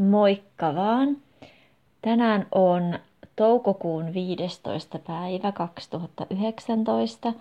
Moikka vaan! Tänään on toukokuun 15. päivä 2019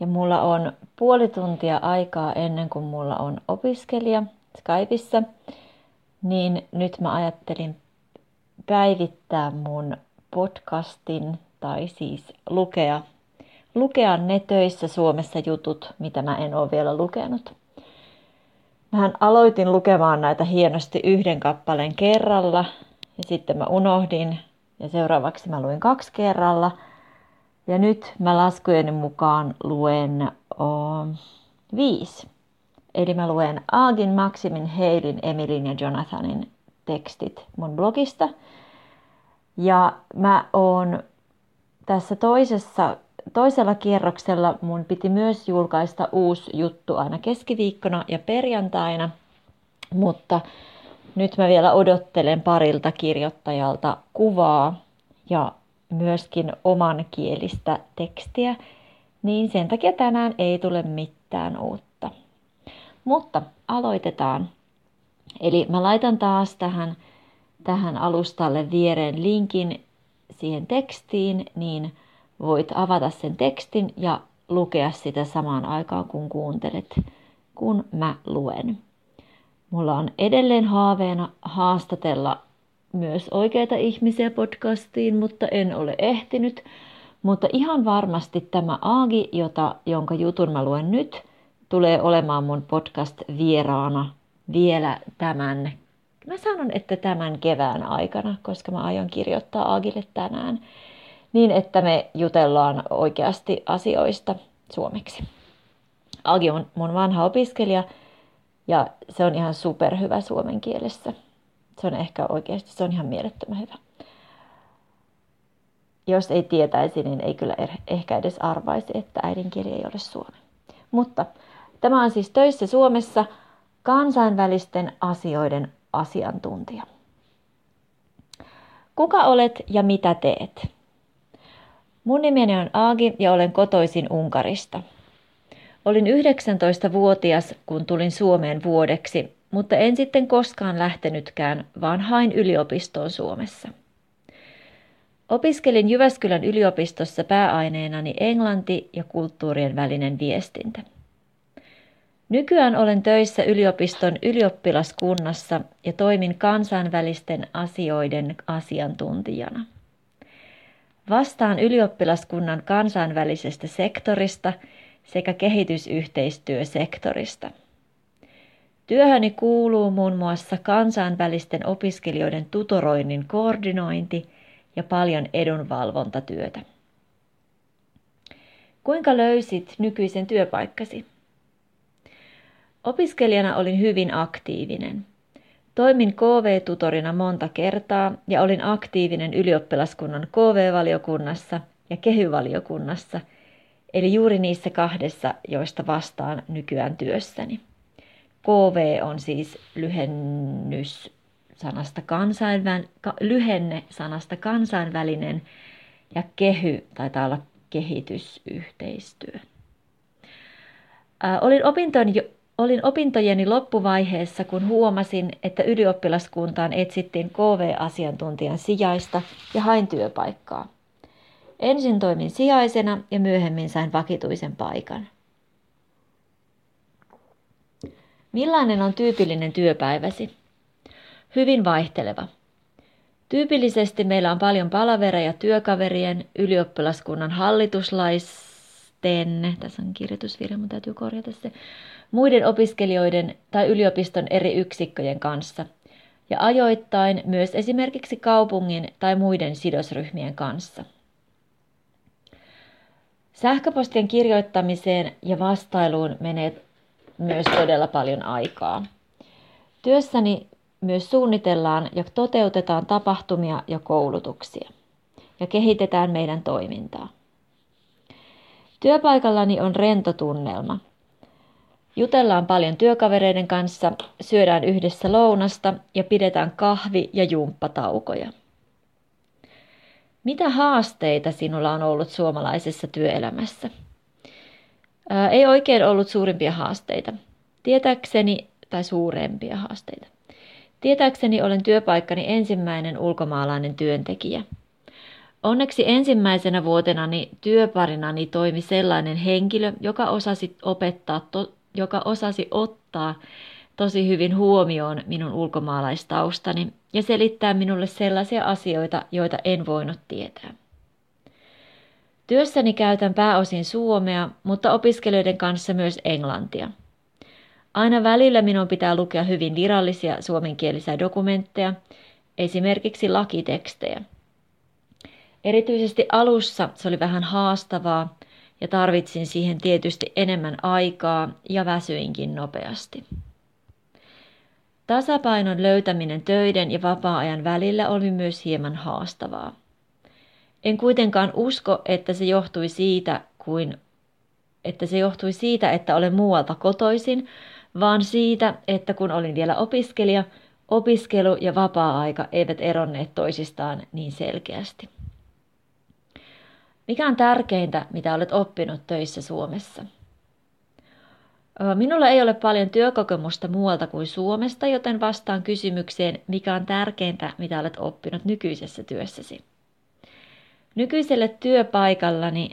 ja mulla on puoli tuntia aikaa ennen kuin mulla on opiskelija Skypeissa, niin nyt mä ajattelin päivittää mun podcastin tai siis lukea, lukea ne töissä Suomessa jutut, mitä mä en ole vielä lukenut. Mähän aloitin lukemaan näitä hienosti yhden kappaleen kerralla ja sitten mä unohdin ja seuraavaksi mä luin kaksi kerralla. Ja nyt mä laskujeni mukaan luen o, viisi. Eli mä luen Aagin, Maximin, Heilin, Emilin ja Jonathanin tekstit mun blogista. Ja mä oon tässä toisessa toisella kierroksella mun piti myös julkaista uusi juttu aina keskiviikkona ja perjantaina, mutta nyt mä vielä odottelen parilta kirjoittajalta kuvaa ja myöskin omankielistä tekstiä, niin sen takia tänään ei tule mitään uutta. Mutta aloitetaan. Eli mä laitan taas tähän, tähän alustalle viereen linkin siihen tekstiin, niin voit avata sen tekstin ja lukea sitä samaan aikaan, kun kuuntelet, kun mä luen. Mulla on edelleen haaveena haastatella myös oikeita ihmisiä podcastiin, mutta en ole ehtinyt. Mutta ihan varmasti tämä Aagi, jota, jonka jutun mä luen nyt, tulee olemaan mun podcast vieraana vielä tämän, mä sanon, että tämän kevään aikana, koska mä aion kirjoittaa Aagille tänään niin, että me jutellaan oikeasti asioista suomeksi. Agi on mun vanha opiskelija ja se on ihan superhyvä suomen kielessä. Se on ehkä oikeasti, se on ihan mielettömän hyvä. Jos ei tietäisi, niin ei kyllä er-, ehkä edes arvaisi, että äidinkieli ei ole suomi. Mutta tämä on siis töissä Suomessa kansainvälisten asioiden asiantuntija. Kuka olet ja mitä teet? Mun nimeni on Aagi ja olen kotoisin Unkarista. Olin 19-vuotias, kun tulin Suomeen vuodeksi, mutta en sitten koskaan lähtenytkään, vaan hain yliopistoon Suomessa. Opiskelin Jyväskylän yliopistossa pääaineenani englanti ja kulttuurien välinen viestintä. Nykyään olen töissä yliopiston ylioppilaskunnassa ja toimin kansainvälisten asioiden asiantuntijana. Vastaan ylioppilaskunnan kansainvälisestä sektorista sekä kehitysyhteistyösektorista. Työhöni kuuluu muun muassa kansainvälisten opiskelijoiden tutoroinnin koordinointi ja paljon edunvalvontatyötä. Kuinka löysit nykyisen työpaikkasi? Opiskelijana olin hyvin aktiivinen. Toimin KV-tutorina monta kertaa ja olin aktiivinen ylioppilaskunnan KV-valiokunnassa ja kehyvaliokunnassa, eli juuri niissä kahdessa, joista vastaan nykyään työssäni. KV on siis lyhennys sanasta kansainvä, lyhenne sanasta kansainvälinen ja kehy taitaa olla kehitysyhteistyö. Olin opintojen Olin opintojeni loppuvaiheessa, kun huomasin, että ylioppilaskuntaan etsittiin KV-asiantuntijan sijaista ja hain työpaikkaa. Ensin toimin sijaisena ja myöhemmin sain vakituisen paikan. Millainen on tyypillinen työpäiväsi? Hyvin vaihteleva. Tyypillisesti meillä on paljon palavereja työkaverien, ylioppilaskunnan hallituslaisten, tässä on kirjoitusvirhe, mun täytyy korjata se, muiden opiskelijoiden tai yliopiston eri yksikköjen kanssa ja ajoittain myös esimerkiksi kaupungin tai muiden sidosryhmien kanssa. Sähköpostien kirjoittamiseen ja vastailuun menee myös todella paljon aikaa. Työssäni myös suunnitellaan ja toteutetaan tapahtumia ja koulutuksia ja kehitetään meidän toimintaa. Työpaikallani on rento tunnelma – Jutellaan paljon työkavereiden kanssa, syödään yhdessä lounasta ja pidetään kahvi- ja jumppataukoja. Mitä haasteita sinulla on ollut suomalaisessa työelämässä? Ää, ei oikein ollut suurimpia haasteita. Tietääkseni, tai suurempia haasteita. Tietääkseni olen työpaikkani ensimmäinen ulkomaalainen työntekijä. Onneksi ensimmäisenä vuotenani työparinani toimi sellainen henkilö, joka osasi opettaa, to, joka osasi ottaa tosi hyvin huomioon minun ulkomaalaistaustani ja selittää minulle sellaisia asioita, joita en voinut tietää. Työssäni käytän pääosin suomea, mutta opiskelijoiden kanssa myös englantia. Aina välillä minun pitää lukea hyvin virallisia suomenkielisiä dokumentteja, esimerkiksi lakitekstejä. Erityisesti alussa se oli vähän haastavaa ja tarvitsin siihen tietysti enemmän aikaa ja väsyinkin nopeasti. Tasapainon löytäminen töiden ja vapaa-ajan välillä oli myös hieman haastavaa. En kuitenkaan usko, että se johtui siitä, kuin, että se johtui siitä, että olen muualta kotoisin, vaan siitä, että kun olin vielä opiskelija, opiskelu ja vapaa-aika eivät eronneet toisistaan niin selkeästi. Mikä on tärkeintä, mitä olet oppinut töissä Suomessa? Minulla ei ole paljon työkokemusta muualta kuin Suomesta, joten vastaan kysymykseen, mikä on tärkeintä, mitä olet oppinut nykyisessä työssäsi. Nykyiselle työpaikallani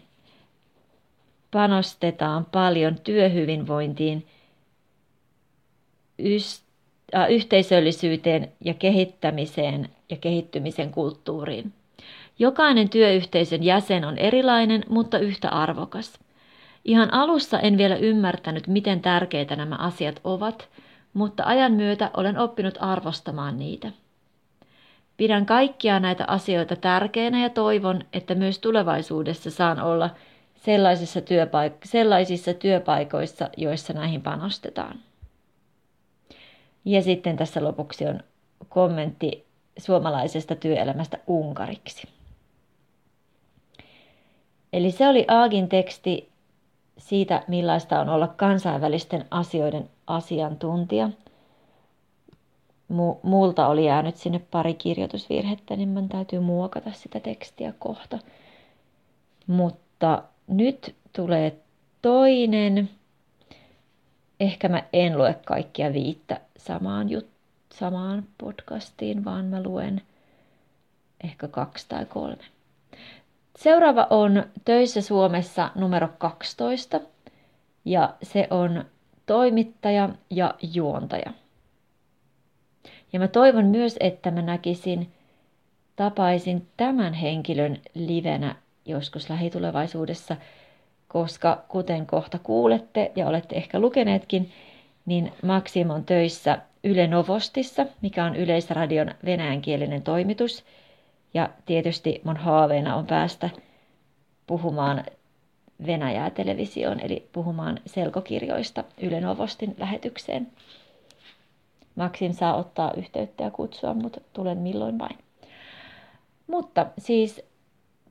panostetaan paljon työhyvinvointiin, yhteisöllisyyteen ja kehittämiseen ja kehittymisen kulttuuriin. Jokainen työyhteisön jäsen on erilainen, mutta yhtä arvokas. Ihan alussa en vielä ymmärtänyt, miten tärkeitä nämä asiat ovat, mutta ajan myötä olen oppinut arvostamaan niitä. Pidän kaikkia näitä asioita tärkeinä ja toivon, että myös tulevaisuudessa saan olla sellaisissa, työpaik- sellaisissa työpaikoissa, joissa näihin panostetaan. Ja sitten tässä lopuksi on kommentti suomalaisesta työelämästä unkariksi. Eli se oli Aagin teksti siitä, millaista on olla kansainvälisten asioiden asiantuntija. Mu- multa oli jäänyt sinne pari kirjoitusvirhettä, niin minun täytyy muokata sitä tekstiä kohta. Mutta nyt tulee toinen. Ehkä mä en lue kaikkia viittä samaan, jut- samaan podcastiin, vaan mä luen ehkä kaksi tai kolme. Seuraava on Töissä Suomessa numero 12 ja se on toimittaja ja juontaja. Ja mä toivon myös, että mä näkisin, tapaisin tämän henkilön livenä joskus lähitulevaisuudessa, koska kuten kohta kuulette ja olette ehkä lukeneetkin, niin Maxim on töissä Yle Novostissa, mikä on Yleisradion venäjänkielinen toimitus – ja tietysti mun haaveena on päästä puhumaan Venäjää televisioon, eli puhumaan selkokirjoista Yle Novostin lähetykseen. Maksim saa ottaa yhteyttä ja kutsua, mutta tulen milloin vain. Mutta siis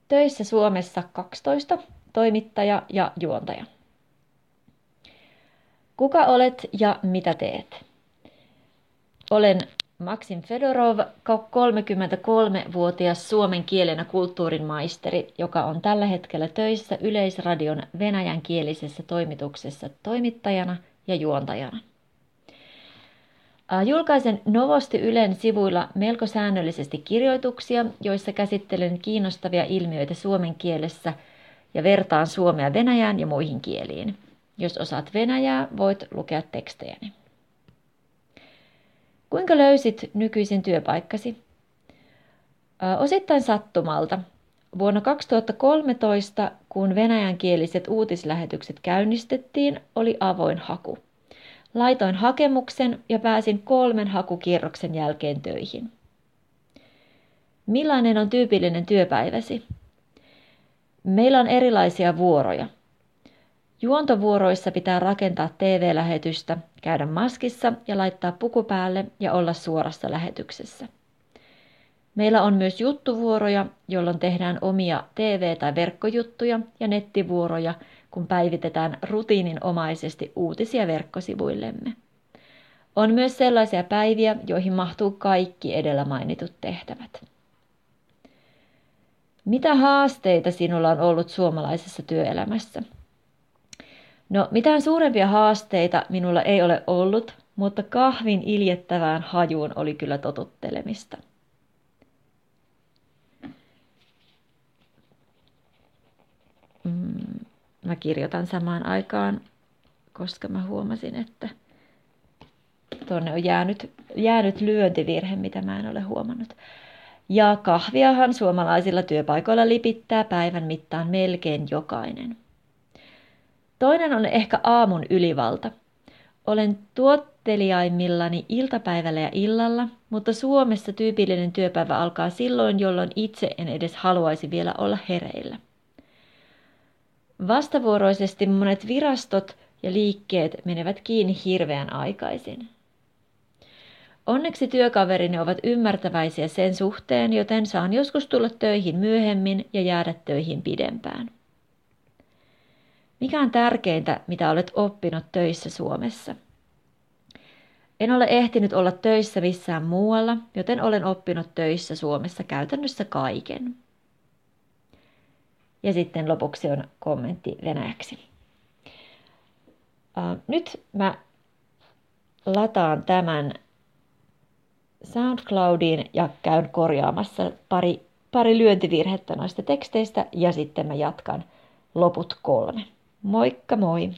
töissä Suomessa 12, toimittaja ja juontaja. Kuka olet ja mitä teet? Olen Maxim Fedorov, 33-vuotias suomen kielen ja kulttuurin maisteri, joka on tällä hetkellä töissä Yleisradion venäjänkielisessä toimituksessa toimittajana ja juontajana. Julkaisen Novosti Ylen sivuilla melko säännöllisesti kirjoituksia, joissa käsittelen kiinnostavia ilmiöitä suomen kielessä ja vertaan suomea venäjään ja muihin kieliin. Jos osaat venäjää, voit lukea tekstejäni. Kuinka löysit nykyisen työpaikkasi? Osittain sattumalta. Vuonna 2013, kun venäjänkieliset uutislähetykset käynnistettiin, oli avoin haku. Laitoin hakemuksen ja pääsin kolmen hakukierroksen jälkeen töihin. Millainen on tyypillinen työpäiväsi? Meillä on erilaisia vuoroja – Juontovuoroissa pitää rakentaa TV-lähetystä, käydä maskissa ja laittaa puku päälle ja olla suorassa lähetyksessä. Meillä on myös juttuvuoroja, jolloin tehdään omia TV- tai verkkojuttuja ja nettivuoroja, kun päivitetään rutiininomaisesti uutisia verkkosivuillemme. On myös sellaisia päiviä, joihin mahtuu kaikki edellä mainitut tehtävät. Mitä haasteita sinulla on ollut suomalaisessa työelämässä? No, mitään suurempia haasteita minulla ei ole ollut, mutta kahvin iljettävään hajuun oli kyllä totuttelemista. Mm, mä kirjoitan samaan aikaan, koska mä huomasin, että tuonne on jäänyt, jäänyt lyöntivirhe, mitä mä en ole huomannut. Ja kahviahan suomalaisilla työpaikoilla lipittää päivän mittaan melkein jokainen. Toinen on ehkä aamun ylivalta. Olen tuotteliaimmillani iltapäivällä ja illalla, mutta Suomessa tyypillinen työpäivä alkaa silloin, jolloin itse en edes haluaisi vielä olla hereillä. Vastavuoroisesti monet virastot ja liikkeet menevät kiinni hirveän aikaisin. Onneksi työkaverini ovat ymmärtäväisiä sen suhteen, joten saan joskus tulla töihin myöhemmin ja jäädä töihin pidempään. Mikä on tärkeintä, mitä olet oppinut töissä Suomessa? En ole ehtinyt olla töissä missään muualla, joten olen oppinut töissä Suomessa käytännössä kaiken. Ja sitten lopuksi on kommentti venäjäksi. Nyt mä lataan tämän SoundCloudiin ja käyn korjaamassa pari, pari lyöntivirhettä noista teksteistä ja sitten mä jatkan loput kolme. Moikka moi!